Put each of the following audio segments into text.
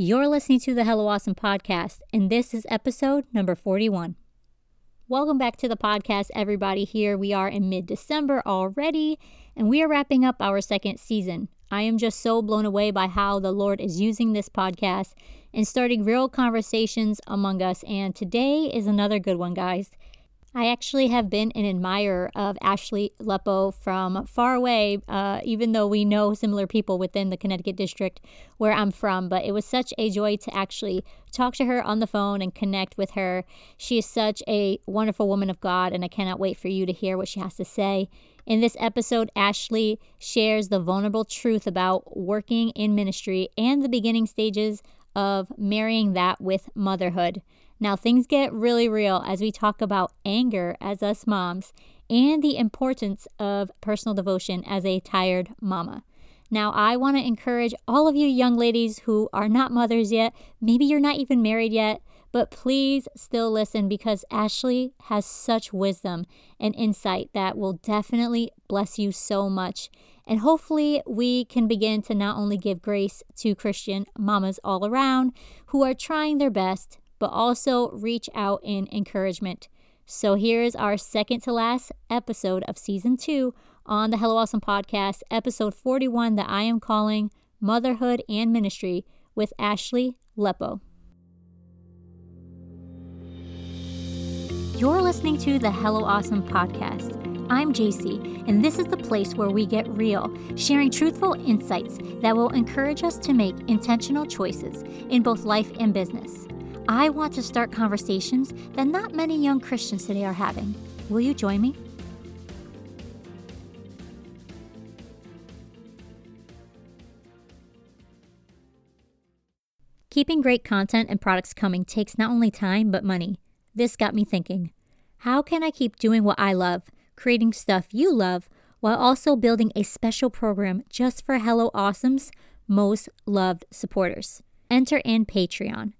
You're listening to the Hello Awesome podcast, and this is episode number 41. Welcome back to the podcast, everybody. Here we are in mid December already, and we are wrapping up our second season. I am just so blown away by how the Lord is using this podcast and starting real conversations among us. And today is another good one, guys. I actually have been an admirer of Ashley Leppo from far away, uh, even though we know similar people within the Connecticut district where I'm from. But it was such a joy to actually talk to her on the phone and connect with her. She is such a wonderful woman of God, and I cannot wait for you to hear what she has to say. In this episode, Ashley shares the vulnerable truth about working in ministry and the beginning stages of marrying that with motherhood. Now, things get really real as we talk about anger as us moms and the importance of personal devotion as a tired mama. Now, I want to encourage all of you young ladies who are not mothers yet, maybe you're not even married yet, but please still listen because Ashley has such wisdom and insight that will definitely bless you so much. And hopefully, we can begin to not only give grace to Christian mamas all around who are trying their best, but also reach out in encouragement. So here's our second to last episode of season two on the Hello Awesome podcast, episode 41 that I am calling Motherhood and Ministry with Ashley Leppo. You're listening to the Hello Awesome podcast. I'm JC, and this is the place where we get real, sharing truthful insights that will encourage us to make intentional choices in both life and business. I want to start conversations that not many young Christians today are having. Will you join me? Keeping great content and products coming takes not only time, but money. This got me thinking how can I keep doing what I love, creating stuff you love, while also building a special program just for Hello Awesome's most loved supporters? Enter in Patreon.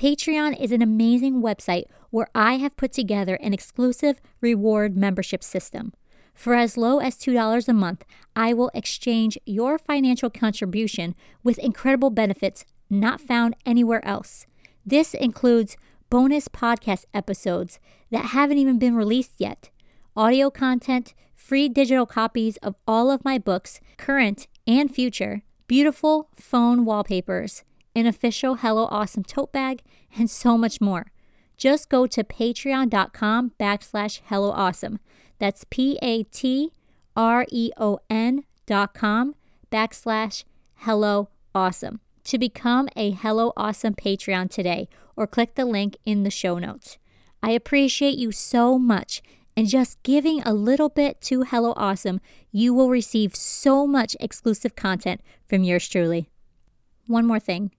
Patreon is an amazing website where I have put together an exclusive reward membership system. For as low as $2 a month, I will exchange your financial contribution with incredible benefits not found anywhere else. This includes bonus podcast episodes that haven't even been released yet, audio content, free digital copies of all of my books, current and future, beautiful phone wallpapers, an official Hello Awesome tote bag, and so much more. Just go to patreon.com backslash Hello Awesome. That's P A T R E O N dot com backslash Hello Awesome to become a Hello Awesome Patreon today or click the link in the show notes. I appreciate you so much. And just giving a little bit to Hello Awesome, you will receive so much exclusive content from yours truly. One more thing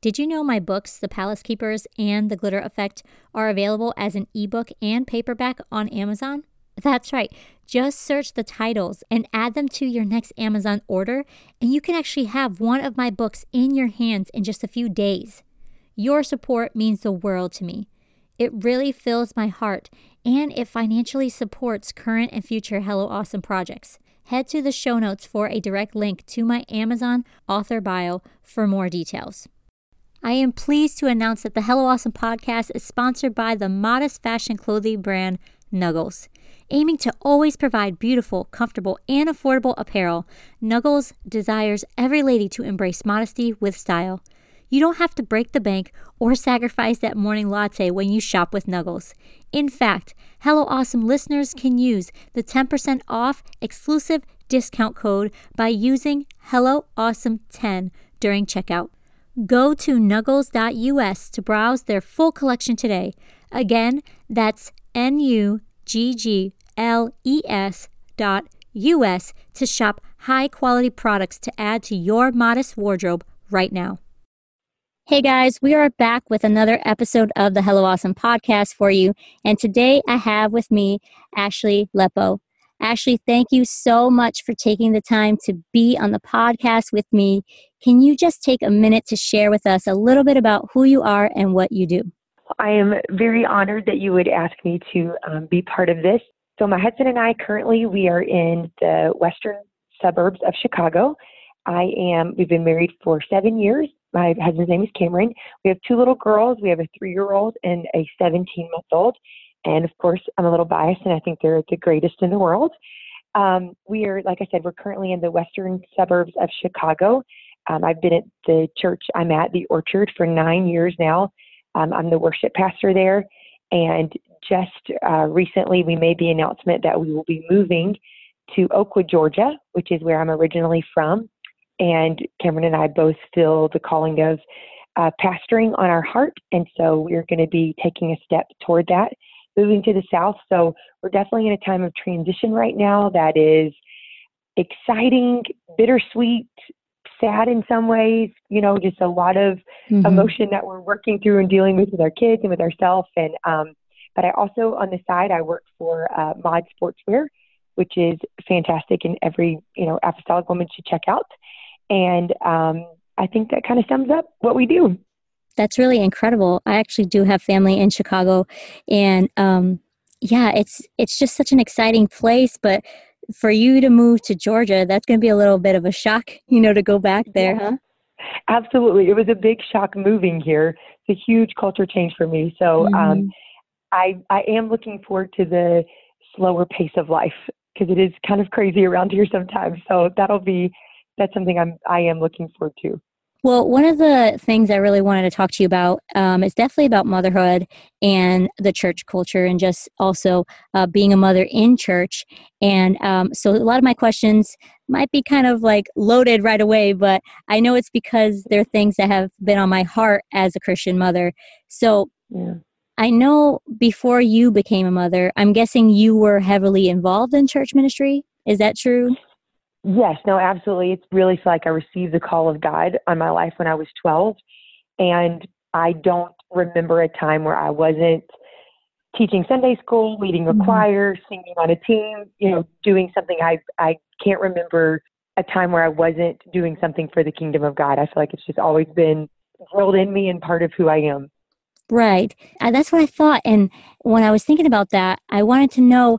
did you know my books, The Palace Keepers and The Glitter Effect, are available as an ebook and paperback on Amazon? That's right. Just search the titles and add them to your next Amazon order, and you can actually have one of my books in your hands in just a few days. Your support means the world to me. It really fills my heart, and it financially supports current and future Hello Awesome projects. Head to the show notes for a direct link to my Amazon author bio for more details. I am pleased to announce that the Hello Awesome podcast is sponsored by the modest fashion clothing brand Nuggles. Aiming to always provide beautiful, comfortable, and affordable apparel, Nuggles desires every lady to embrace modesty with style. You don't have to break the bank or sacrifice that morning latte when you shop with Nuggles. In fact, Hello Awesome listeners can use the 10% off exclusive discount code by using Hello Awesome 10 during checkout. Go to nuggles.us to browse their full collection today. Again, that's N U G G L E S dot US to shop high quality products to add to your modest wardrobe right now. Hey guys, we are back with another episode of the Hello Awesome podcast for you. And today I have with me Ashley Leppo. Ashley, thank you so much for taking the time to be on the podcast with me. Can you just take a minute to share with us a little bit about who you are and what you do? I am very honored that you would ask me to um, be part of this. So my husband and I currently we are in the western suburbs of Chicago. I am we've been married for 7 years my husband's name is Cameron. We have two little girls. We have a three year old and a 17 month old. And of course, I'm a little biased, and I think they're the greatest in the world. Um, we are, like I said, we're currently in the western suburbs of Chicago. Um, I've been at the church I'm at, the Orchard, for nine years now. Um, I'm the worship pastor there. And just uh, recently, we made the announcement that we will be moving to Oakwood, Georgia, which is where I'm originally from. And Cameron and I both feel the calling of uh, pastoring on our heart. And so we're going to be taking a step toward that, moving to the South. So we're definitely in a time of transition right now that is exciting, bittersweet, sad in some ways, you know, just a lot of mm-hmm. emotion that we're working through and dealing with with our kids and with ourselves. And, um, but I also, on the side, I work for uh, Mod Sportswear, which is fantastic and every, you know, apostolic woman should check out. And um, I think that kind of sums up what we do. That's really incredible. I actually do have family in Chicago, and um, yeah, it's it's just such an exciting place. But for you to move to Georgia, that's going to be a little bit of a shock, you know, to go back there, yeah. huh? Absolutely. It was a big shock moving here. It's a huge culture change for me. So um, mm-hmm. um, I, I am looking forward to the slower pace of life because it is kind of crazy around here sometimes. So that'll be, that's something I'm, I am looking forward to. Well, one of the things I really wanted to talk to you about um, is definitely about motherhood and the church culture, and just also uh, being a mother in church. And um, so, a lot of my questions might be kind of like loaded right away, but I know it's because they're things that have been on my heart as a Christian mother. So, yeah. I know before you became a mother, I'm guessing you were heavily involved in church ministry. Is that true? Yes, no, absolutely. It's really like I received the call of God on my life when I was 12. And I don't remember a time where I wasn't teaching Sunday school, leading a mm-hmm. choir, singing on a team, you know, doing something I I can't remember a time where I wasn't doing something for the kingdom of God. I feel like it's just always been drilled in me and part of who I am. Right. Uh, that's what I thought. And when I was thinking about that, I wanted to know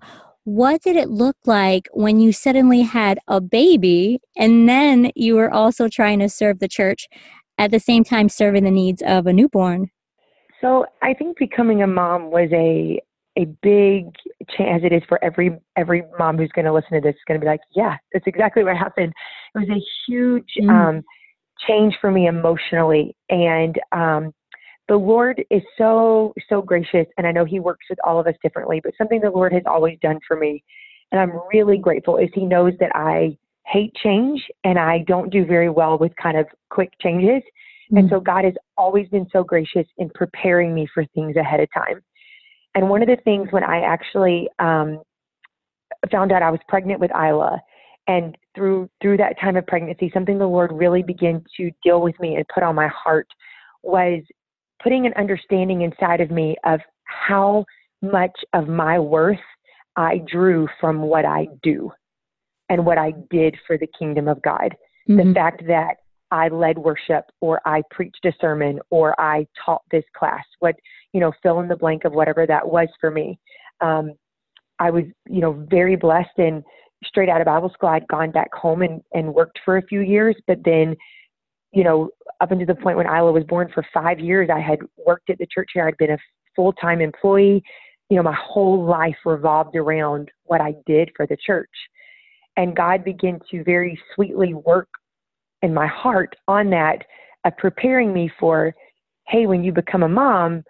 what did it look like when you suddenly had a baby and then you were also trying to serve the church at the same time serving the needs of a newborn? So I think becoming a mom was a a big change as it is for every every mom who's going to listen to this is going to be like, yeah, that's exactly what happened. It was a huge mm. um, change for me emotionally, and um, the Lord is so, so gracious, and I know He works with all of us differently, but something the Lord has always done for me, and I'm really grateful, is He knows that I hate change and I don't do very well with kind of quick changes. Mm-hmm. And so God has always been so gracious in preparing me for things ahead of time. And one of the things when I actually um, found out I was pregnant with Isla, and through through that time of pregnancy, something the Lord really began to deal with me and put on my heart was putting an understanding inside of me of how much of my worth I drew from what I do and what I did for the kingdom of God. Mm-hmm. The fact that I led worship or I preached a sermon or I taught this class, what, you know, fill in the blank of whatever that was for me. Um, I was, you know, very blessed and straight out of Bible school, I'd gone back home and, and worked for a few years, but then you know, up until the point when Isla was born for five years, I had worked at the church here. I'd been a full time employee. You know, my whole life revolved around what I did for the church. And God began to very sweetly work in my heart on that, of preparing me for, hey, when you become a mom,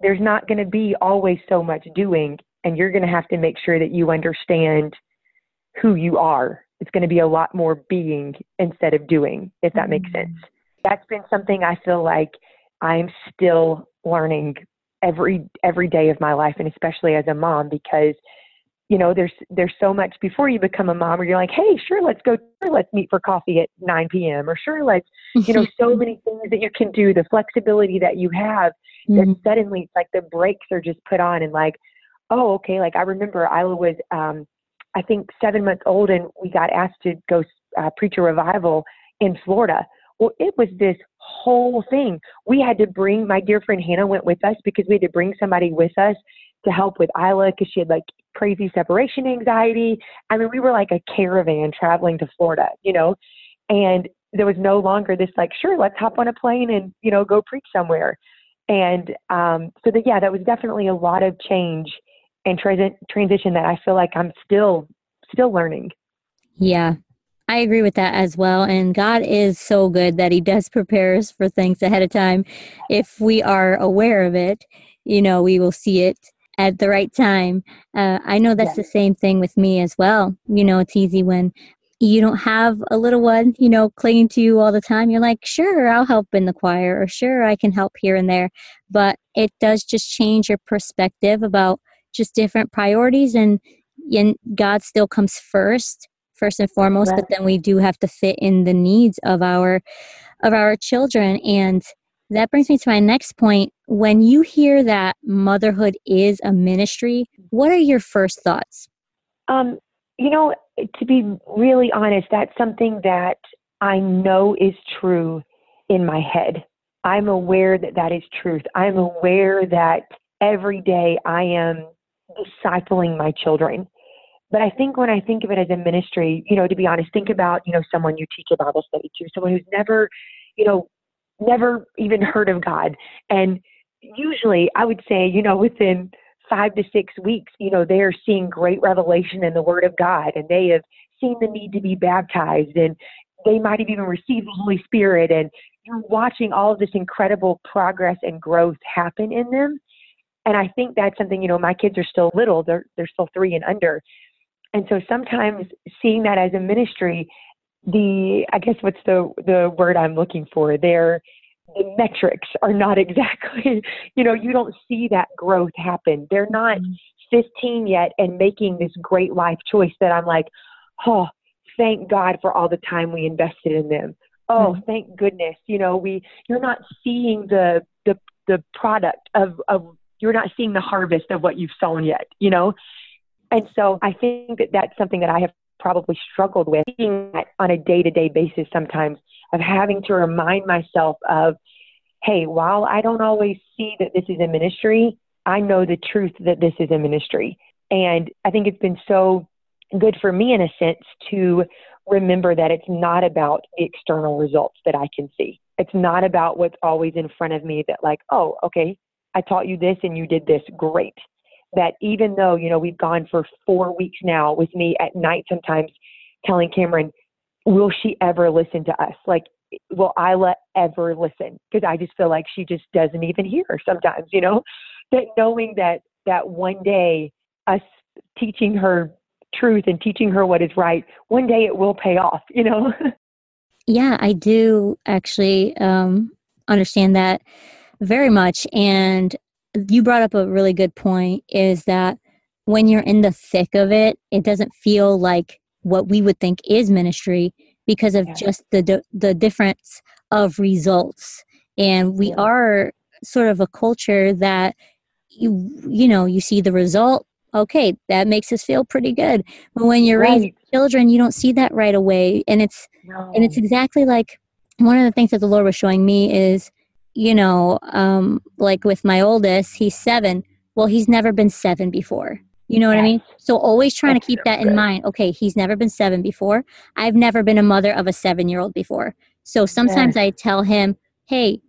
there's not going to be always so much doing, and you're going to have to make sure that you understand who you are it's going to be a lot more being instead of doing, if that mm-hmm. makes sense. That's been something I feel like I'm still learning every every day of my life and especially as a mom because you know there's there's so much before you become a mom where you're like hey sure let's go sure, let's meet for coffee at 9 p.m or sure let's you know so many things that you can do the flexibility that you have mm-hmm. that suddenly it's like the brakes are just put on and like oh okay like i remember isla was um I think, seven months old, and we got asked to go uh, preach a revival in Florida. Well, it was this whole thing. We had to bring my dear friend Hannah went with us because we had to bring somebody with us to help with Isla because she had like crazy separation anxiety. I mean, we were like a caravan traveling to Florida, you know. And there was no longer this like, sure, let's hop on a plane and, you know, go preach somewhere. And um, so that, yeah, that was definitely a lot of change and transi- transition that I feel like I'm still, still learning. Yeah, I agree with that as well. And God is so good that He does prepare us for things ahead of time. If we are aware of it, you know, we will see it at the right time. Uh, I know that's the same thing with me as well. You know, it's easy when you don't have a little one, you know, clinging to you all the time. You're like, sure, I'll help in the choir, or sure, I can help here and there. But it does just change your perspective about just different priorities, and, and God still comes first first and foremost right. but then we do have to fit in the needs of our of our children. And that brings me to my next point. When you hear that motherhood is a ministry what are your first thoughts? Um you know to be really honest that's something that i know is true in my head. I'm aware that that is truth. I'm aware that every day i am discipling my children but I think when I think of it as a ministry, you know, to be honest, think about, you know, someone you teach a Bible study to, someone who's never, you know, never even heard of God. And usually I would say, you know, within five to six weeks, you know, they're seeing great revelation in the Word of God and they have seen the need to be baptized and they might have even received the Holy Spirit. And you're watching all of this incredible progress and growth happen in them. And I think that's something, you know, my kids are still little, they're, they're still three and under. And so sometimes seeing that as a ministry, the I guess what's the the word I'm looking for? There the metrics are not exactly, you know, you don't see that growth happen. They're not mm-hmm. 15 yet and making this great life choice that I'm like, oh, thank God for all the time we invested in them. Oh, mm-hmm. thank goodness. You know, we you're not seeing the the the product of of you're not seeing the harvest of what you've sown yet, you know? And so I think that that's something that I have probably struggled with on a day to day basis sometimes of having to remind myself of, hey, while I don't always see that this is a ministry, I know the truth that this is a ministry. And I think it's been so good for me in a sense to remember that it's not about the external results that I can see. It's not about what's always in front of me that, like, oh, okay, I taught you this and you did this. Great that even though, you know, we've gone for four weeks now with me at night sometimes telling Cameron, will she ever listen to us? Like, will Isla ever listen? Because I just feel like she just doesn't even hear sometimes, you know, that knowing that, that one day us teaching her truth and teaching her what is right, one day it will pay off, you know? yeah, I do actually um, understand that very much. And you brought up a really good point is that when you're in the thick of it, it doesn't feel like what we would think is ministry because of yeah. just the the difference of results. And we yeah. are sort of a culture that you you know you see the result okay that makes us feel pretty good but when you're right. raising children you don't see that right away and it's no. and it's exactly like one of the things that the lord was showing me is you know, um, like with my oldest, he's seven. Well, he's never been seven before. You know what yes. I mean? So always trying That's to keep that in mind. Okay, he's never been seven before. I've never been a mother of a seven year old before. So sometimes yes. I tell him, hey,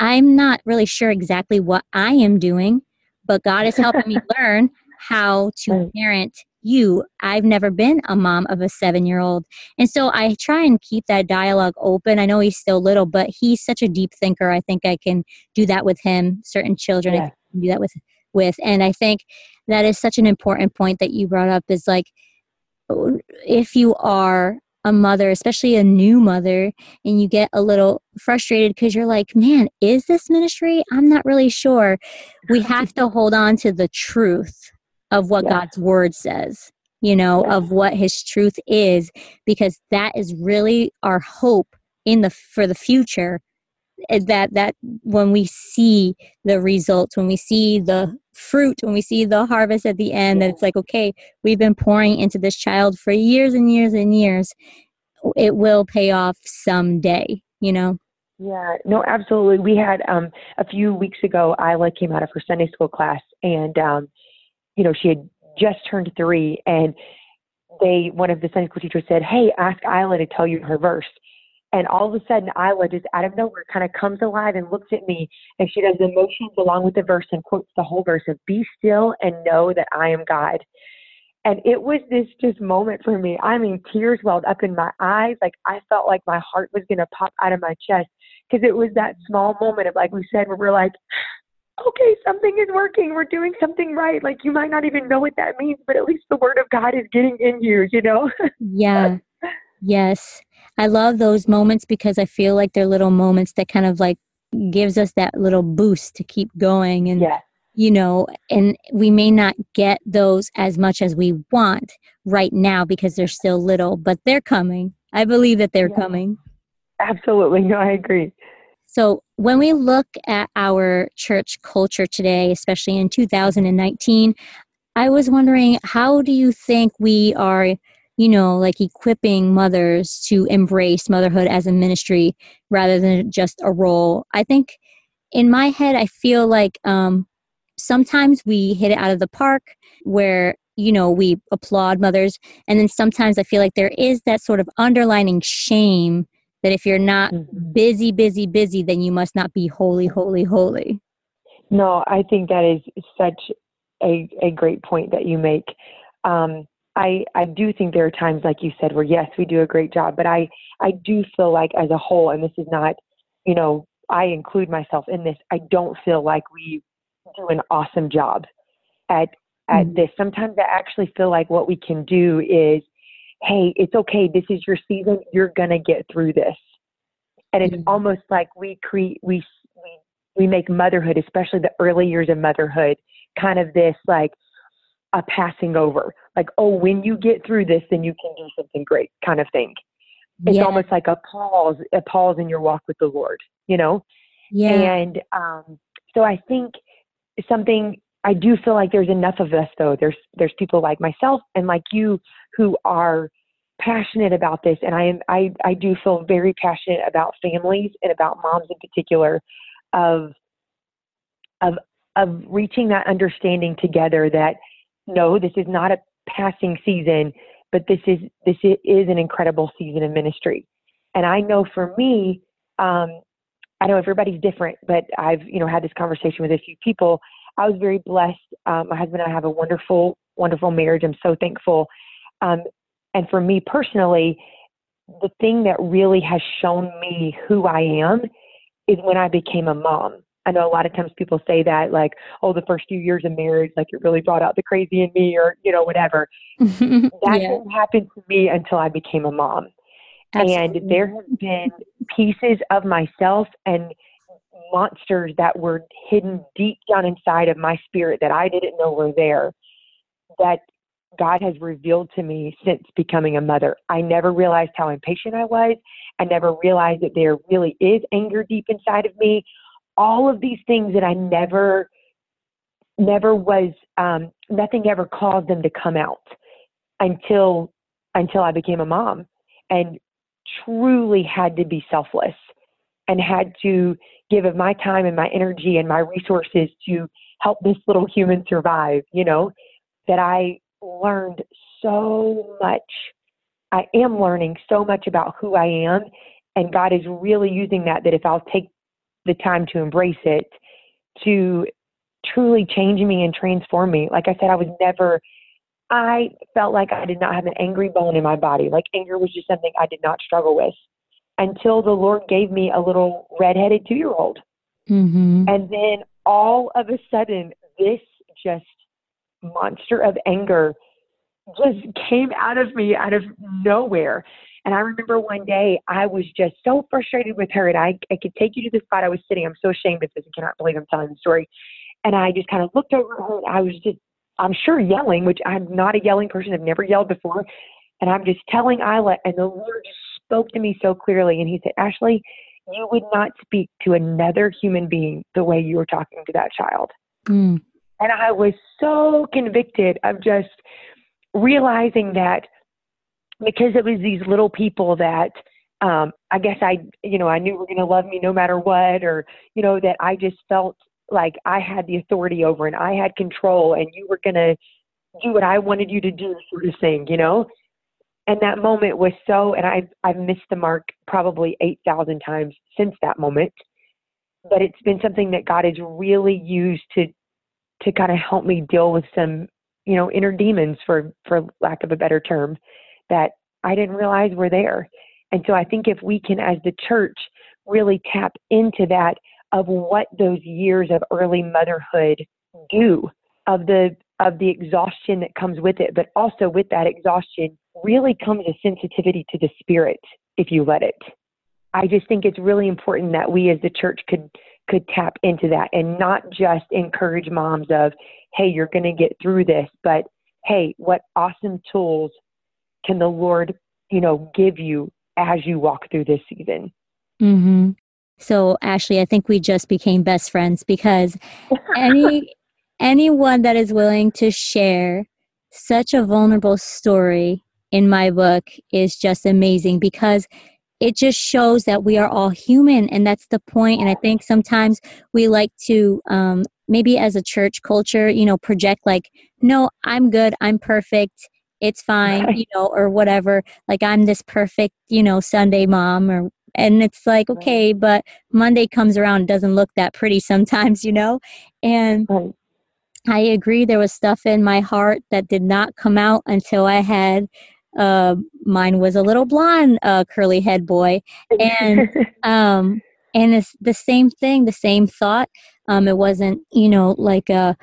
I'm not really sure exactly what I am doing, but God is helping me learn how to parent you. I've never been a mom of a seven year old. And so I try and keep that dialogue open. I know he's still little, but he's such a deep thinker. I think I can do that with him. Certain children yeah. I can do that with with. And I think that is such an important point that you brought up is like if you are a mother, especially a new mother, and you get a little frustrated because you're like, man, is this ministry? I'm not really sure. We have to hold on to the truth of what yeah. God's word says, you know, yeah. of what his truth is, because that is really our hope in the for the future eh, that that when we see the results when we see the fruit when we see the harvest at the end that it's like okay we've been pouring into this child for years and years and years it will pay off someday you know yeah no absolutely we had um a few weeks ago isla came out of her sunday school class and um you know, she had just turned three and they, one of the Sunday school teachers said, Hey, ask Isla to tell you her verse. And all of a sudden, Isla just out of nowhere kind of comes alive and looks at me, and she does the motions along with the verse and quotes the whole verse of "Be still and know that I am God." And it was this just moment for me. I mean, tears welled up in my eyes. Like I felt like my heart was going to pop out of my chest because it was that small moment of, like we said, where we're like, okay, something is working. We're doing something right. Like you might not even know what that means, but at least the word of God is getting in you, you know? yeah. Yes. I love those moments because I feel like they're little moments that kind of like gives us that little boost to keep going and yes. you know, and we may not get those as much as we want right now because they're still little, but they're coming. I believe that they're yeah. coming. Absolutely. No, I agree. So, when we look at our church culture today, especially in 2019, I was wondering how do you think we are, you know, like equipping mothers to embrace motherhood as a ministry rather than just a role? I think in my head, I feel like um, sometimes we hit it out of the park where you know we applaud mothers and then sometimes i feel like there is that sort of underlining shame that if you're not mm-hmm. busy, busy, busy, then you must not be holy, holy, holy. No, I think that is such a, a great point that you make. Um, I, I do think there are times, like you said, where yes, we do a great job, but I, I do feel like as a whole, and this is not, you know, I include myself in this, I don't feel like we do an awesome job at, at mm-hmm. this. Sometimes I actually feel like what we can do is hey, it's okay. This is your season. You're going to get through this. And it's mm-hmm. almost like we create, we, we, we make motherhood, especially the early years of motherhood, kind of this like a passing over. Like, oh, when you get through this, then you can do something great kind of thing. It's yeah. almost like a pause, a pause in your walk with the Lord, you know? Yeah. And um, so I think something I do feel like there's enough of us though. There's there's people like myself and like you who are passionate about this and I am I, I do feel very passionate about families and about moms in particular of of of reaching that understanding together that no, this is not a passing season, but this is this is an incredible season of ministry. And I know for me, um, I know everybody's different, but I've you know had this conversation with a few people I was very blessed. Um, my husband and I have a wonderful, wonderful marriage. I'm so thankful. Um, and for me personally, the thing that really has shown me who I am is when I became a mom. I know a lot of times people say that, like, oh, the first few years of marriage, like it really brought out the crazy in me, or, you know, whatever. that yeah. didn't happen to me until I became a mom. Absolutely. And there have been pieces of myself and monsters that were hidden deep down inside of my spirit that I didn't know were there that God has revealed to me since becoming a mother. I never realized how impatient I was. I never realized that there really is anger deep inside of me. All of these things that I never, never was, um, nothing ever caused them to come out until, until I became a mom and truly had to be selfless and had to give of my time and my energy and my resources to help this little human survive, you know, that I learned so much. I am learning so much about who I am. And God is really using that, that if I'll take the time to embrace it, to truly change me and transform me. Like I said, I was never, I felt like I did not have an angry bone in my body. Like anger was just something I did not struggle with until the Lord gave me a little redheaded two year old. Mm-hmm. And then all of a sudden, this just monster of anger just came out of me out of nowhere. And I remember one day I was just so frustrated with her, and I, I could take you to the spot I was sitting. I'm so ashamed of this. I cannot believe I'm telling the story. And I just kind of looked over at her, and I was just, I'm sure yelling, which I'm not a yelling person. I've never yelled before. And I'm just telling Isla, and the Lord just spoke to me so clearly. And he said, Ashley, you would not speak to another human being the way you were talking to that child. Mm. And I was so convicted of just realizing that because it was these little people that um, I guess I, you know, I knew were going to love me no matter what, or, you know, that I just felt like I had the authority over and I had control and you were going to do what I wanted you to do, sort of thing, you know? And that moment was so, and I've, I've missed the mark probably 8,000 times since that moment. But it's been something that God has really used to, to kind of help me deal with some, you know, inner demons for, for lack of a better term that I didn't realize were there. And so I think if we can, as the church, really tap into that of what those years of early motherhood do, of the of the exhaustion that comes with it, but also with that exhaustion really comes a sensitivity to the spirit if you let it. I just think it's really important that we as the church could could tap into that and not just encourage moms of, hey, you're going to get through this, but hey, what awesome tools can the Lord, you know, give you as you walk through this season? Mm-hmm. So, Ashley, I think we just became best friends because any anyone that is willing to share such a vulnerable story in my book is just amazing because it just shows that we are all human and that's the point and i think sometimes we like to um, maybe as a church culture you know project like no i'm good i'm perfect it's fine you know or whatever like i'm this perfect you know sunday mom or and it's like okay but monday comes around doesn't look that pretty sometimes you know and i agree there was stuff in my heart that did not come out until i had uh, mine was a little blonde uh, curly head boy. And um and it's the same thing the same thought. Um it wasn't you know like a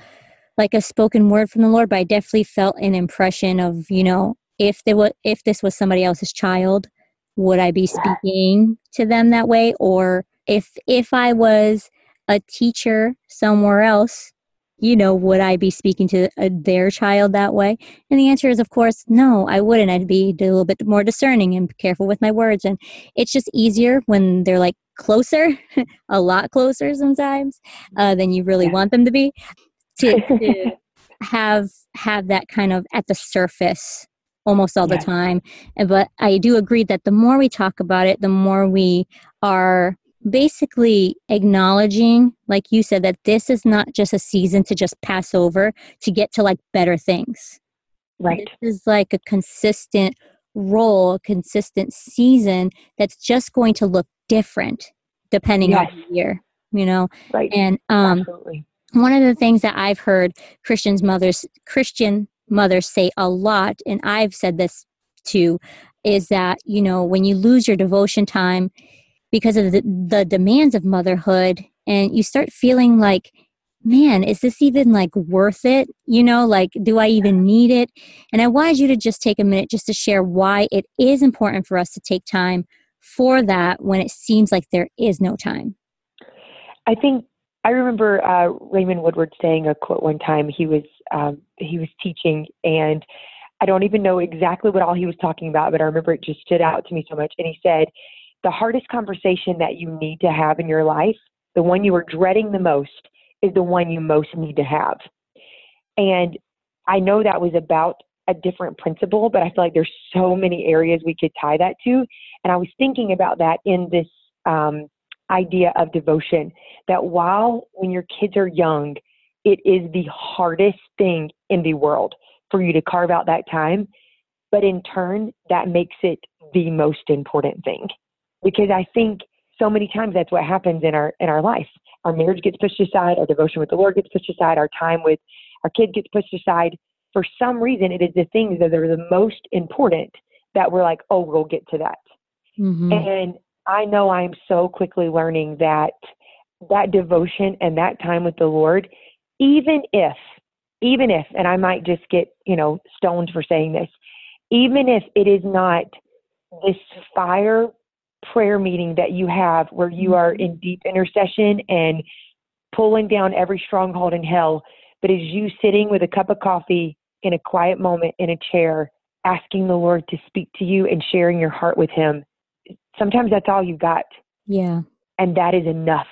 like a spoken word from the lord but i definitely felt an impression of you know if there was if this was somebody else's child would i be speaking to them that way? Or if if i was a teacher somewhere else you know, would I be speaking to uh, their child that way? And the answer is, of course, no, I wouldn't. I'd be a little bit more discerning and careful with my words. And it's just easier when they're like closer, a lot closer sometimes uh, than you really yeah. want them to be, to, to have have that kind of at the surface almost all yeah. the time. But I do agree that the more we talk about it, the more we are basically acknowledging, like you said, that this is not just a season to just pass over to get to like better things. Right. This is like a consistent role, a consistent season that's just going to look different depending yes. on the year, you know? Right. And um Absolutely. one of the things that I've heard Christians mothers Christian mothers say a lot, and I've said this too, is that, you know, when you lose your devotion time, because of the, the demands of motherhood and you start feeling like man is this even like worth it? You know like do i even need it? And i wanted you to just take a minute just to share why it is important for us to take time for that when it seems like there is no time. I think i remember uh, raymond woodward saying a quote one time. He was um, he was teaching and i don't even know exactly what all he was talking about but i remember it just stood out to me so much. And he said the hardest conversation that you need to have in your life, the one you are dreading the most, is the one you most need to have. And I know that was about a different principle, but I feel like there's so many areas we could tie that to. And I was thinking about that in this um, idea of devotion that while when your kids are young, it is the hardest thing in the world for you to carve out that time. But in turn, that makes it the most important thing because I think so many times that's what happens in our in our life. Our marriage gets pushed aside, our devotion with the Lord gets pushed aside, our time with our kid gets pushed aside. For some reason, it is the things that are the most important that we're like, oh, we'll get to that. Mm-hmm. And I know I'm so quickly learning that that devotion and that time with the Lord, even if, even if, and I might just get, you know, stoned for saying this, even if it is not this fire prayer meeting that you have where you are in deep intercession and pulling down every stronghold in hell, but is you sitting with a cup of coffee in a quiet moment in a chair, asking the Lord to speak to you and sharing your heart with Him. Sometimes that's all you got. Yeah. And that is enough.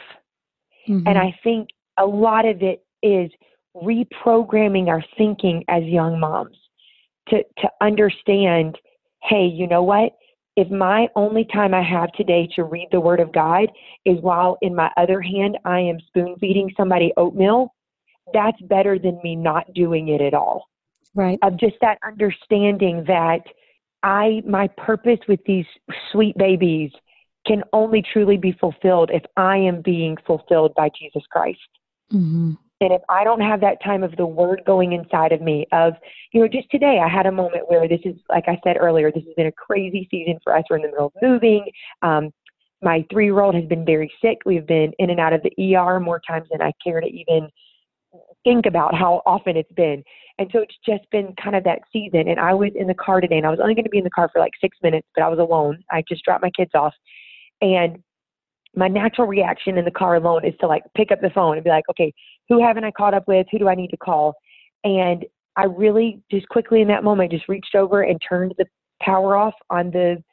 Mm-hmm. And I think a lot of it is reprogramming our thinking as young moms to, to understand hey, you know what? If my only time I have today to read the Word of God is while in my other hand I am spoon feeding somebody oatmeal, that's better than me not doing it at all. Right. Of just that understanding that I my purpose with these sweet babies can only truly be fulfilled if I am being fulfilled by Jesus Christ. Mm-hmm. And if I don't have that time of the word going inside of me, of, you know, just today I had a moment where this is, like I said earlier, this has been a crazy season for us. We're in the middle of moving. Um, my three year old has been very sick. We've been in and out of the ER more times than I care to even think about how often it's been. And so it's just been kind of that season. And I was in the car today and I was only going to be in the car for like six minutes, but I was alone. I just dropped my kids off. And my natural reaction in the car alone is to like pick up the phone and be like, okay, who haven't I caught up with? Who do I need to call? And I really just quickly in that moment just reached over and turned the power off on the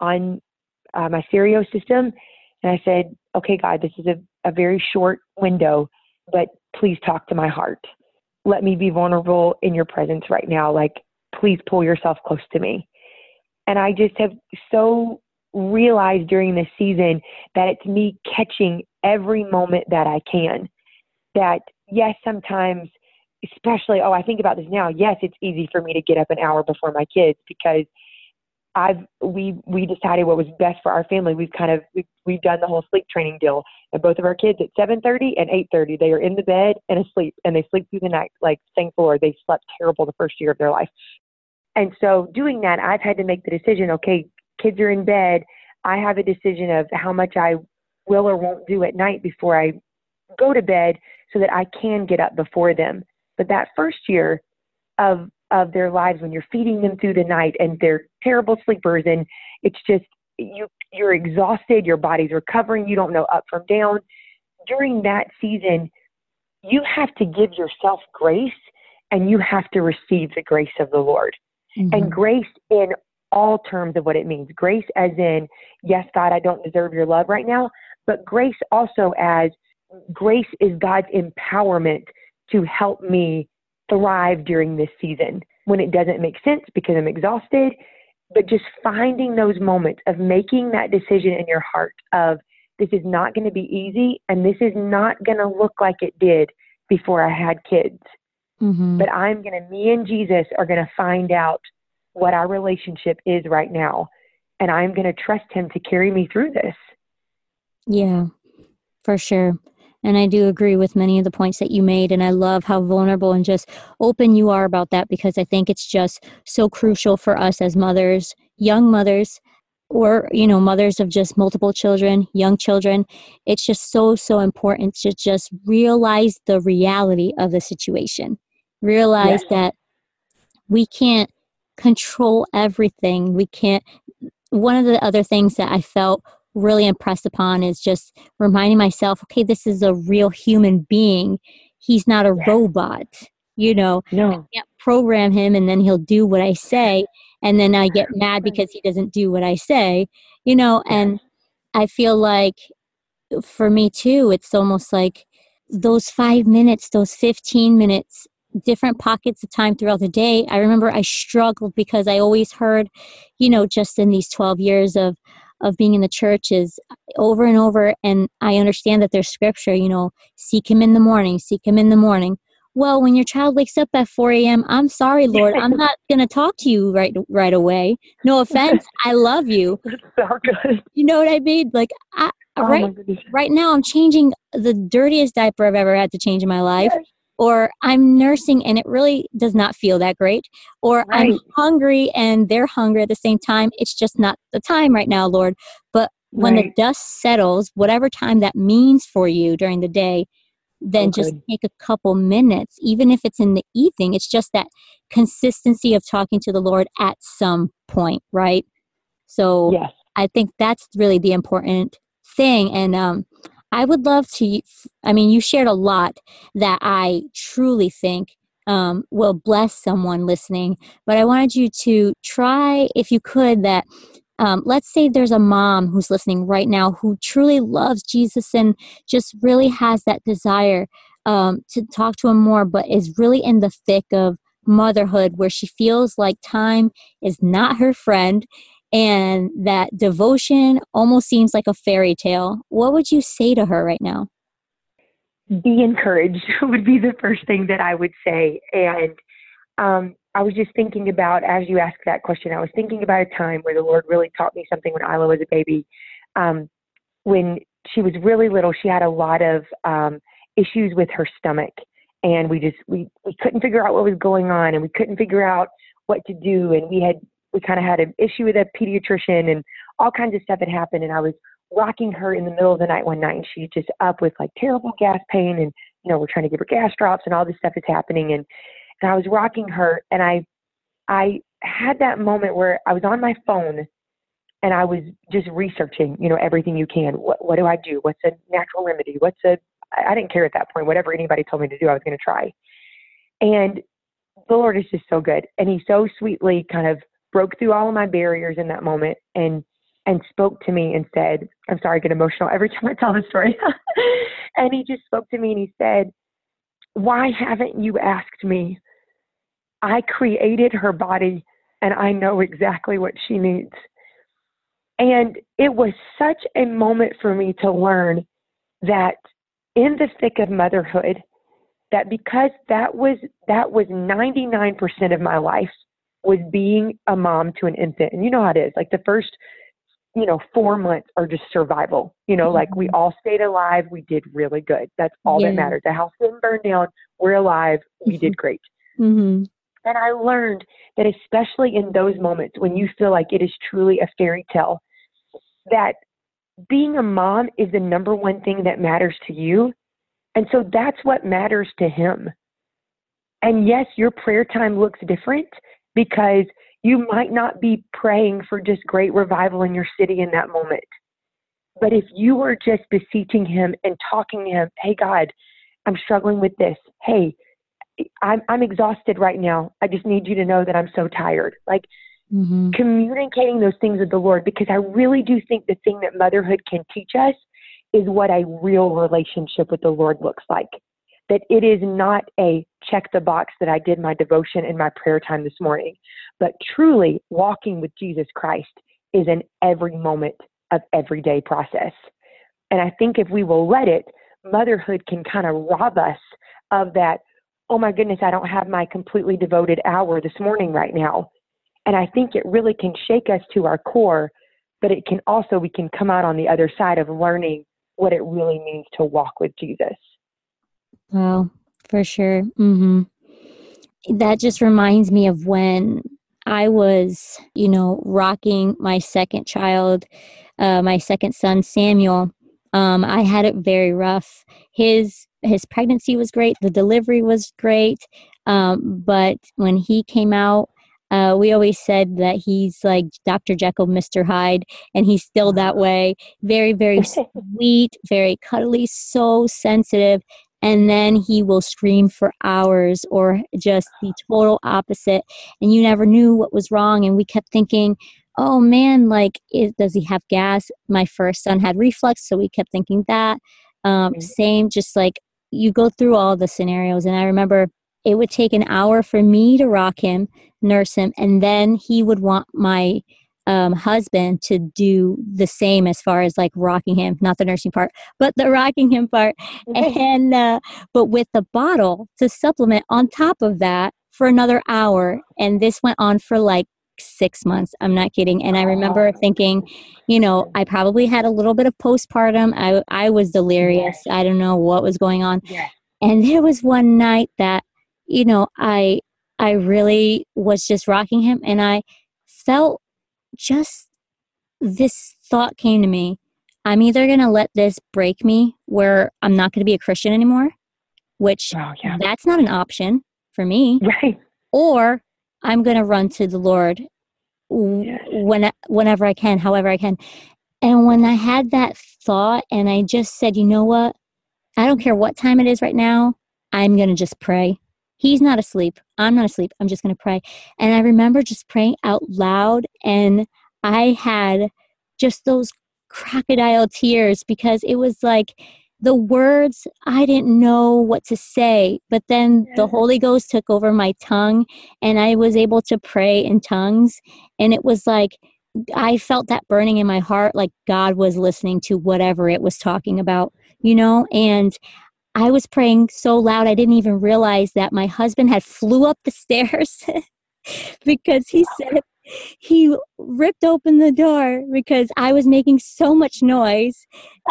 on uh, my stereo system, and I said, "Okay, God, this is a, a very short window, but please talk to my heart. Let me be vulnerable in your presence right now. Like, please pull yourself close to me." And I just have so realized during this season that it's me catching every moment that I can. That, yes, sometimes, especially, oh, I think about this now. Yes, it's easy for me to get up an hour before my kids because I've we we decided what was best for our family. We've kind of we've, we've done the whole sleep training deal, and both of our kids at 7:30 and 8:30 they are in the bed and asleep, and they sleep through the night. Like thank the Lord, they slept terrible the first year of their life. And so doing that, I've had to make the decision. Okay, kids are in bed, I have a decision of how much I will or won't do at night before I go to bed so that I can get up before them. But that first year of of their lives when you're feeding them through the night and they're terrible sleepers and it's just you you're exhausted, your body's recovering, you don't know up from down. During that season, you have to give yourself grace and you have to receive the grace of the Lord. Mm-hmm. And grace in all terms of what it means. Grace, as in, yes, God, I don't deserve your love right now, but grace also as grace is God's empowerment to help me thrive during this season when it doesn't make sense because I'm exhausted. But just finding those moments of making that decision in your heart of this is not going to be easy and this is not going to look like it did before I had kids. Mm-hmm. But I'm going to, me and Jesus are going to find out what our relationship is right now. And I'm going to trust Him to carry me through this. Yeah, for sure. And I do agree with many of the points that you made. And I love how vulnerable and just open you are about that because I think it's just so crucial for us as mothers, young mothers, or, you know, mothers of just multiple children, young children. It's just so, so important to just realize the reality of the situation. Realize yes. that we can't control everything. We can't. One of the other things that I felt really impressed upon is just reminding myself okay, this is a real human being. He's not a robot. You know, no. I can't program him and then he'll do what I say. And then I get mad because he doesn't do what I say, you know, and I feel like for me too, it's almost like those five minutes, those 15 minutes different pockets of time throughout the day. I remember I struggled because I always heard, you know, just in these 12 years of of being in the churches over and over and I understand that there's scripture, you know, seek him in the morning, seek him in the morning. Well, when your child wakes up at 4 a.m., I'm sorry, Lord, I'm not going to talk to you right right away. No offense, I love you. So good. You know what I mean? Like, I, oh right, right now, I'm changing the dirtiest diaper I've ever had to change in my life. Yes or I'm nursing and it really does not feel that great, or right. I'm hungry and they're hungry at the same time. It's just not the time right now, Lord. But when right. the dust settles, whatever time that means for you during the day, then just take a couple minutes, even if it's in the evening. It's just that consistency of talking to the Lord at some point, right? So yes. I think that's really the important thing. And um, I would love to. I mean, you shared a lot that I truly think um, will bless someone listening, but I wanted you to try, if you could, that um, let's say there's a mom who's listening right now who truly loves Jesus and just really has that desire um, to talk to him more, but is really in the thick of motherhood where she feels like time is not her friend and that devotion almost seems like a fairy tale. What would you say to her right now? Be encouraged would be the first thing that I would say. And um, I was just thinking about, as you asked that question, I was thinking about a time where the Lord really taught me something when Isla was a baby. Um, when she was really little, she had a lot of um, issues with her stomach, and we just we we couldn't figure out what was going on, and we couldn't figure out what to do, and we had we kind of had an issue with a pediatrician, and all kinds of stuff had happened, and I was rocking her in the middle of the night one night, and she's just up with like terrible gas pain, and you know we're trying to give her gas drops, and all this stuff is happening, and and I was rocking her, and I I had that moment where I was on my phone and I was just researching, you know, everything you can. What, what do I do? What's a natural remedy? What's a, I didn't care at that point. Whatever anybody told me to do, I was going to try. And the Lord is just so good. And He so sweetly kind of broke through all of my barriers in that moment and, and spoke to me and said, I'm sorry, I get emotional every time I tell the story. and He just spoke to me and He said, Why haven't you asked me? I created her body and I know exactly what she needs. And it was such a moment for me to learn that in the thick of motherhood, that because that was that was 99% of my life was being a mom to an infant. And you know how it is. Like the first, you know, four months are just survival. You know, mm-hmm. like we mm-hmm. all stayed alive. We did really good. That's all yeah. that matters. The house didn't burn down. We're alive. We mm-hmm. did great. Mm-hmm. And I learned that especially in those moments when you feel like it is truly a fairy tale, that being a mom is the number one thing that matters to you. And so that's what matters to him. And yes, your prayer time looks different because you might not be praying for just great revival in your city in that moment. But if you are just beseeching him and talking to him, hey, God, I'm struggling with this. Hey, I'm, I'm exhausted right now. I just need you to know that I'm so tired. Like, mm-hmm. communicating those things with the Lord because I really do think the thing that motherhood can teach us is what a real relationship with the Lord looks like. That it is not a check the box that I did my devotion in my prayer time this morning, but truly walking with Jesus Christ is an every moment of everyday process. And I think if we will let it, motherhood can kind of rob us of that, oh my goodness, I don't have my completely devoted hour this morning right now. And I think it really can shake us to our core, but it can also, we can come out on the other side of learning what it really means to walk with Jesus. Well, for sure. Mm-hmm. That just reminds me of when I was, you know, rocking my second child, uh, my second son, Samuel. Um, I had it very rough. His his pregnancy was great. The delivery was great. Um, but when he came out, uh, we always said that he's like Dr. Jekyll, Mr. Hyde, and he's still that way. Very, very sweet, very cuddly, so sensitive. And then he will scream for hours or just the total opposite. And you never knew what was wrong. And we kept thinking, oh man, like, is, does he have gas? My first son had reflux, so we kept thinking that. Um, mm-hmm. Same, just like you go through all the scenarios. And I remember it would take an hour for me to rock him, nurse him, and then he would want my um, husband to do the same as far as like rocking him, not the nursing part, but the rocking him part. and uh, but with the bottle to supplement on top of that for another hour, and this went on for like six months. I'm not kidding. And I remember thinking, you know, I probably had a little bit of postpartum. I I was delirious. I don't know what was going on. And there was one night that you know, I I really was just rocking him and I felt just this thought came to me. I'm either going to let this break me where I'm not going to be a Christian anymore, which oh, yeah. that's not an option for me. Right. Or I'm going to run to the Lord yes. when whenever I can, however I can. And when I had that thought and I just said, "You know what? I don't care what time it is right now. I'm going to just pray." He's not asleep. I'm not asleep. I'm just going to pray. And I remember just praying out loud, and I had just those crocodile tears because it was like the words I didn't know what to say, but then the Holy Ghost took over my tongue, and I was able to pray in tongues. And it was like, I felt that burning in my heart, like God was listening to whatever it was talking about, you know? And I was praying so loud I didn't even realize that my husband had flew up the stairs because he said he ripped open the door because I was making so much noise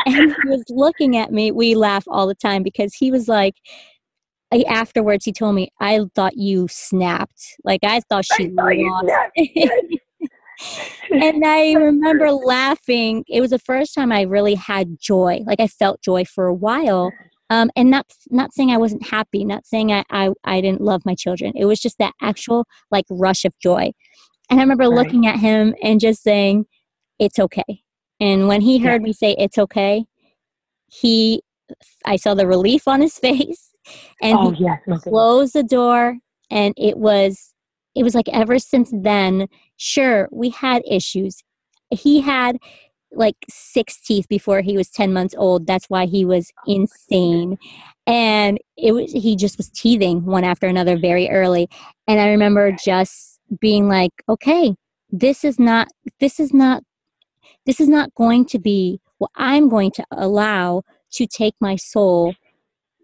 and he was looking at me. We laugh all the time because he was like, afterwards he told me, I thought you snapped. Like I thought she I lost. and I remember laughing. It was the first time I really had joy. Like I felt joy for a while. Um, and not not saying I wasn't happy, not saying I, I I didn't love my children. It was just that actual like rush of joy. And I remember right. looking at him and just saying, "It's okay." And when he heard yeah. me say "It's okay," he I saw the relief on his face, and oh, he yes, closed the door. And it was it was like ever since then. Sure, we had issues. He had like six teeth before he was 10 months old. That's why he was insane. And it was, he just was teething one after another very early. And I remember just being like, okay, this is not, this is not, this is not going to be what I'm going to allow to take my soul,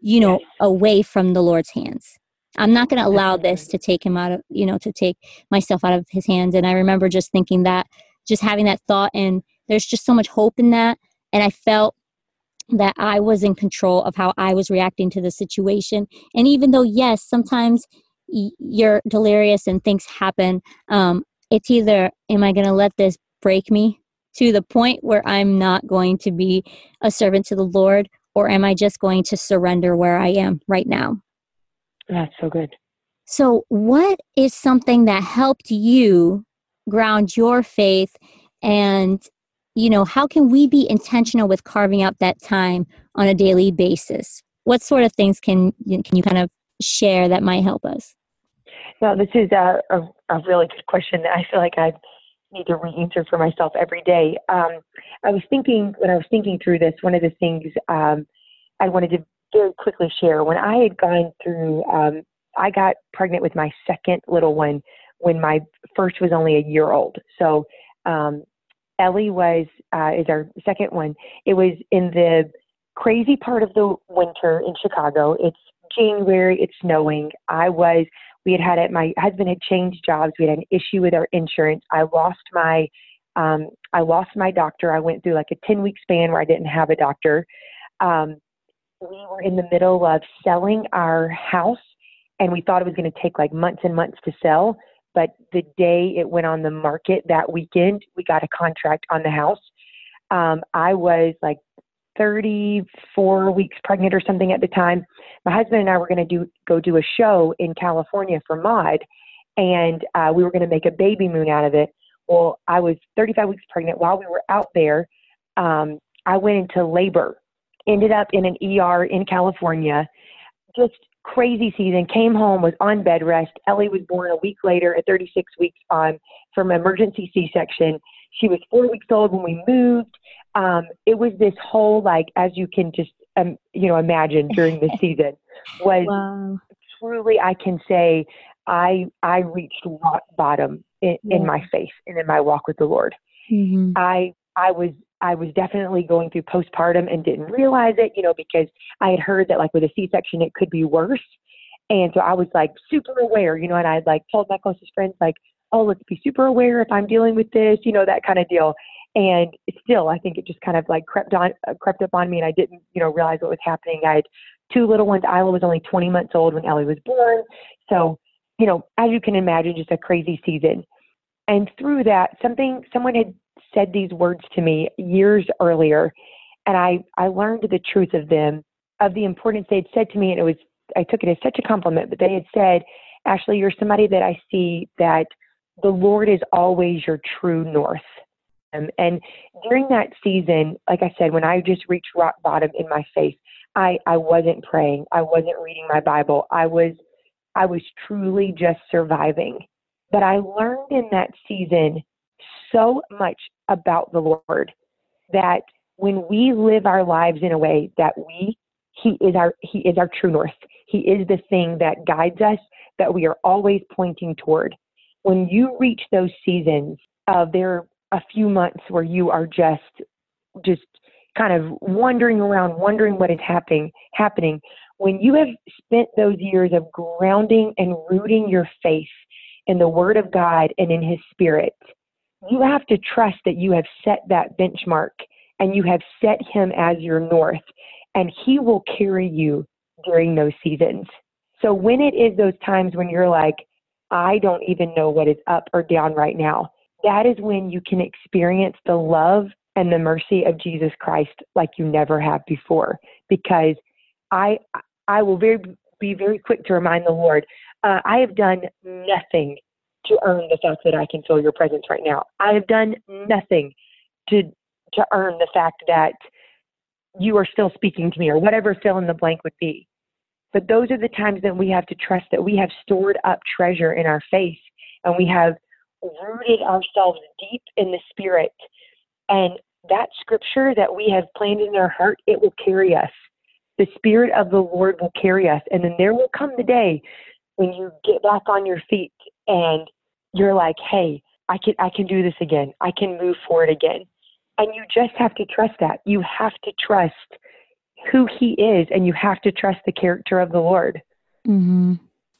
you know, away from the Lord's hands. I'm not going to allow this to take him out of, you know, to take myself out of his hands. And I remember just thinking that, just having that thought and there's just so much hope in that. And I felt that I was in control of how I was reacting to the situation. And even though, yes, sometimes you're delirious and things happen, um, it's either am I going to let this break me to the point where I'm not going to be a servant to the Lord, or am I just going to surrender where I am right now? That's so good. So, what is something that helped you ground your faith and you know, how can we be intentional with carving out that time on a daily basis? What sort of things can can you kind of share that might help us? Well, this is a, a, a really good question I feel like I need to re-answer for myself every day. Um, I was thinking when I was thinking through this, one of the things um, I wanted to very quickly share when I had gone through. Um, I got pregnant with my second little one when my first was only a year old. So um, Ellie was uh, is our second one. It was in the crazy part of the winter in Chicago. It's January. It's snowing. I was. We had had it. My husband had changed jobs. We had an issue with our insurance. I lost my. Um, I lost my doctor. I went through like a ten week span where I didn't have a doctor. Um, we were in the middle of selling our house, and we thought it was going to take like months and months to sell but the day it went on the market that weekend, we got a contract on the house. Um, I was like 34 weeks pregnant or something at the time. My husband and I were going to do go do a show in California for Mod, and uh, we were going to make a baby moon out of it. Well, I was 35 weeks pregnant. While we were out there, um, I went into labor. Ended up in an ER in California. Just crazy season, came home, was on bed rest. Ellie was born a week later at 36 weeks on from emergency C-section. She was four weeks old when we moved. Um, it was this whole like, as you can just um, you know imagine during the season, was wow. truly I can say I I reached rock bottom in, yeah. in my faith and in my walk with the Lord. Mm-hmm. I I was I was definitely going through postpartum and didn't realize it, you know, because I had heard that like with a C-section it could be worse. And so I was like super aware, you know, and I like told my closest friends like, oh, let's be super aware if I'm dealing with this, you know, that kind of deal. And still, I think it just kind of like crept on, uh, crept up on me, and I didn't, you know, realize what was happening. I had two little ones. Isla was only 20 months old when Ellie was born, so you know, as you can imagine, just a crazy season. And through that, something someone had said these words to me years earlier, and I, I learned the truth of them, of the importance they had said to me, and it was I took it as such a compliment, but they had said, Ashley, you're somebody that I see that the Lord is always your true north. Um, and during that season, like I said, when I just reached rock bottom in my faith, I, I wasn't praying. I wasn't reading my Bible. I was I was truly just surviving. But I learned in that season so much about the Lord that when we live our lives in a way that we he is our he is our true north. He is the thing that guides us that we are always pointing toward. When you reach those seasons of there are a few months where you are just just kind of wandering around, wondering what is happening happening, when you have spent those years of grounding and rooting your faith in the Word of God and in His Spirit, you have to trust that you have set that benchmark and you have set Him as your north, and He will carry you during those seasons. So when it is those times when you're like, I don't even know what is up or down right now, that is when you can experience the love and the mercy of Jesus Christ like you never have before. Because I I will very be very quick to remind the Lord, uh, I have done nothing to earn the fact that I can feel your presence right now. I have done mm-hmm. nothing to to earn the fact that you are still speaking to me or whatever fill in the blank would be. But those are the times that we have to trust that we have stored up treasure in our faith and we have rooted ourselves deep in the spirit. And that scripture that we have planted in our heart, it will carry us. The spirit of the Lord will carry us. And then there will come the day when you get back on your feet and you're like, hey, I can I can do this again. I can move forward again. And you just have to trust that. You have to trust who he is and you have to trust the character of the Lord. Mm-hmm.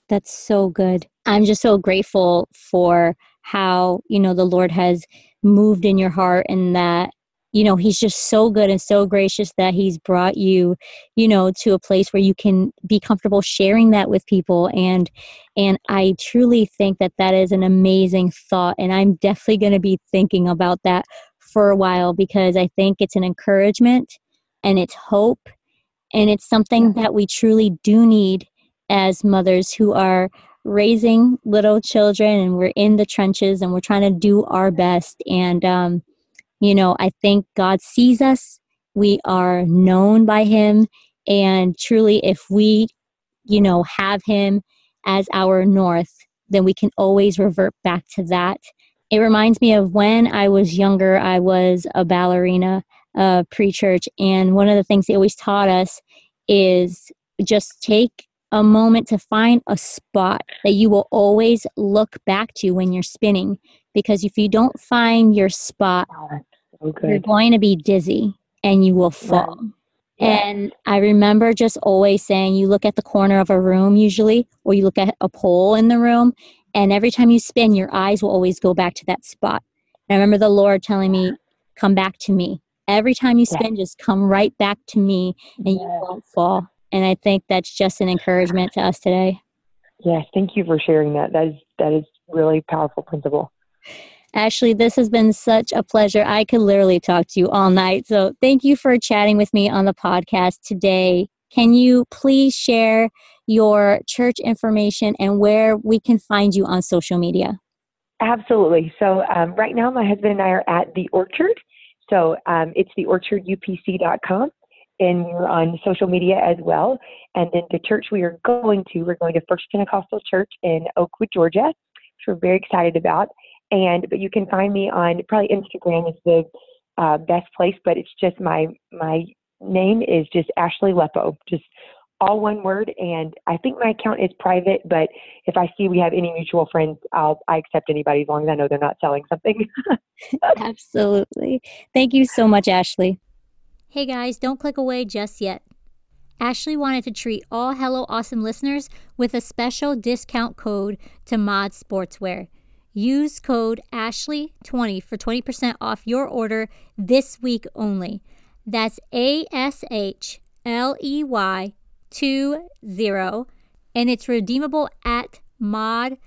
That's so good. I'm just so grateful for how, you know, the Lord has moved in your heart and that you know he's just so good and so gracious that he's brought you you know to a place where you can be comfortable sharing that with people. And and i truly think that that is an amazing thought and i'm definitely going to be thinking about that for a while because i think it's an encouragement and it's hope and it's something that we truly do need as mothers who are raising little children and we're in the trenches and we're trying to do our best. And um, you know i think god sees us we are known by him and truly if we you know have him as our north then we can always revert back to that it reminds me of when i was younger i was a ballerina uh, pre church. And one of the things they always taught us is just take a moment to find a spot that you will always look back to when you're spinning. Because if you don't find your spot, so you're going to be dizzy and you will fall. And I remember just always saying, you look at the corner of a room usually, or you look at a pole in the room, and every time you spin, your eyes will always go back to that spot. And I remember the Lord telling me, Come back to me. Every time you spin, just come right back to me and you won't fall. And I think that's just an encouragement to us today. Yes, thank you for sharing that. That is that is really powerful principle. Ashley, this has been such a pleasure. I could literally talk to you all night. So thank you for chatting with me on the podcast today. Can you please share your church information and where we can find you on social media? Absolutely. So um, right now, my husband and I are at the Orchard so um, it's the orchardupc.com, and we're on social media as well. And then the church we are going to, we're going to First Pentecostal Church in Oakwood, Georgia, which we're very excited about. And but you can find me on probably Instagram is the uh, best place, but it's just my my name is just Ashley Leppo, just all one word. And I think my account is private, but if I see we have any mutual friends, I'll I accept anybody as long as I know they're not selling something. Absolutely. Thank you so much, Ashley. Hey guys, don't click away just yet. Ashley wanted to treat all Hello Awesome listeners with a special discount code to Mod Sportswear. Use code Ashley20 for 20% off your order this week only. That's A S H L E Y two zero, and it's redeemable at modsw.com.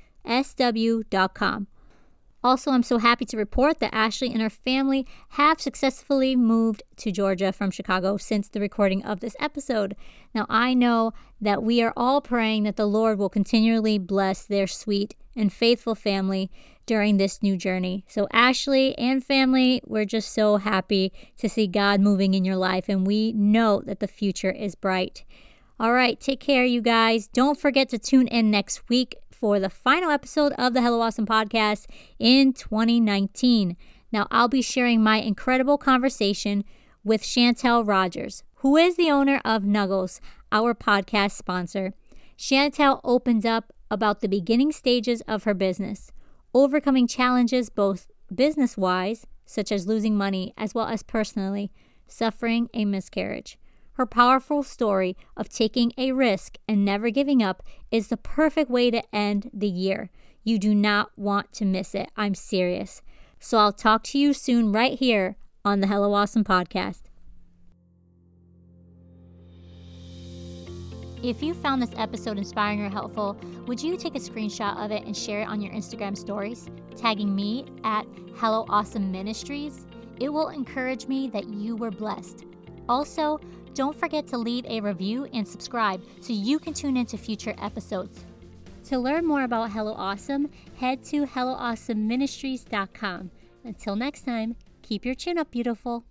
Also, I'm so happy to report that Ashley and her family have successfully moved to Georgia from Chicago since the recording of this episode. Now, I know that we are all praying that the Lord will continually bless their sweet and faithful family during this new journey. So, Ashley and family, we're just so happy to see God moving in your life, and we know that the future is bright. All right, take care, you guys. Don't forget to tune in next week for the final episode of the Hello Awesome podcast in 2019. Now, I'll be sharing my incredible conversation with Chantel Rogers, who is the owner of Nuggles, our podcast sponsor. Chantel opens up about the beginning stages of her business, overcoming challenges both business wise, such as losing money, as well as personally, suffering a miscarriage. Her powerful story of taking a risk and never giving up is the perfect way to end the year. You do not want to miss it. I'm serious. So I'll talk to you soon, right here on the Hello Awesome podcast. If you found this episode inspiring or helpful, would you take a screenshot of it and share it on your Instagram stories, tagging me at Hello Awesome Ministries? It will encourage me that you were blessed. Also, don't forget to leave a review and subscribe so you can tune into future episodes. To learn more about Hello Awesome, head to HelloAwesomeMinistries.com. Until next time, keep your chin up, beautiful.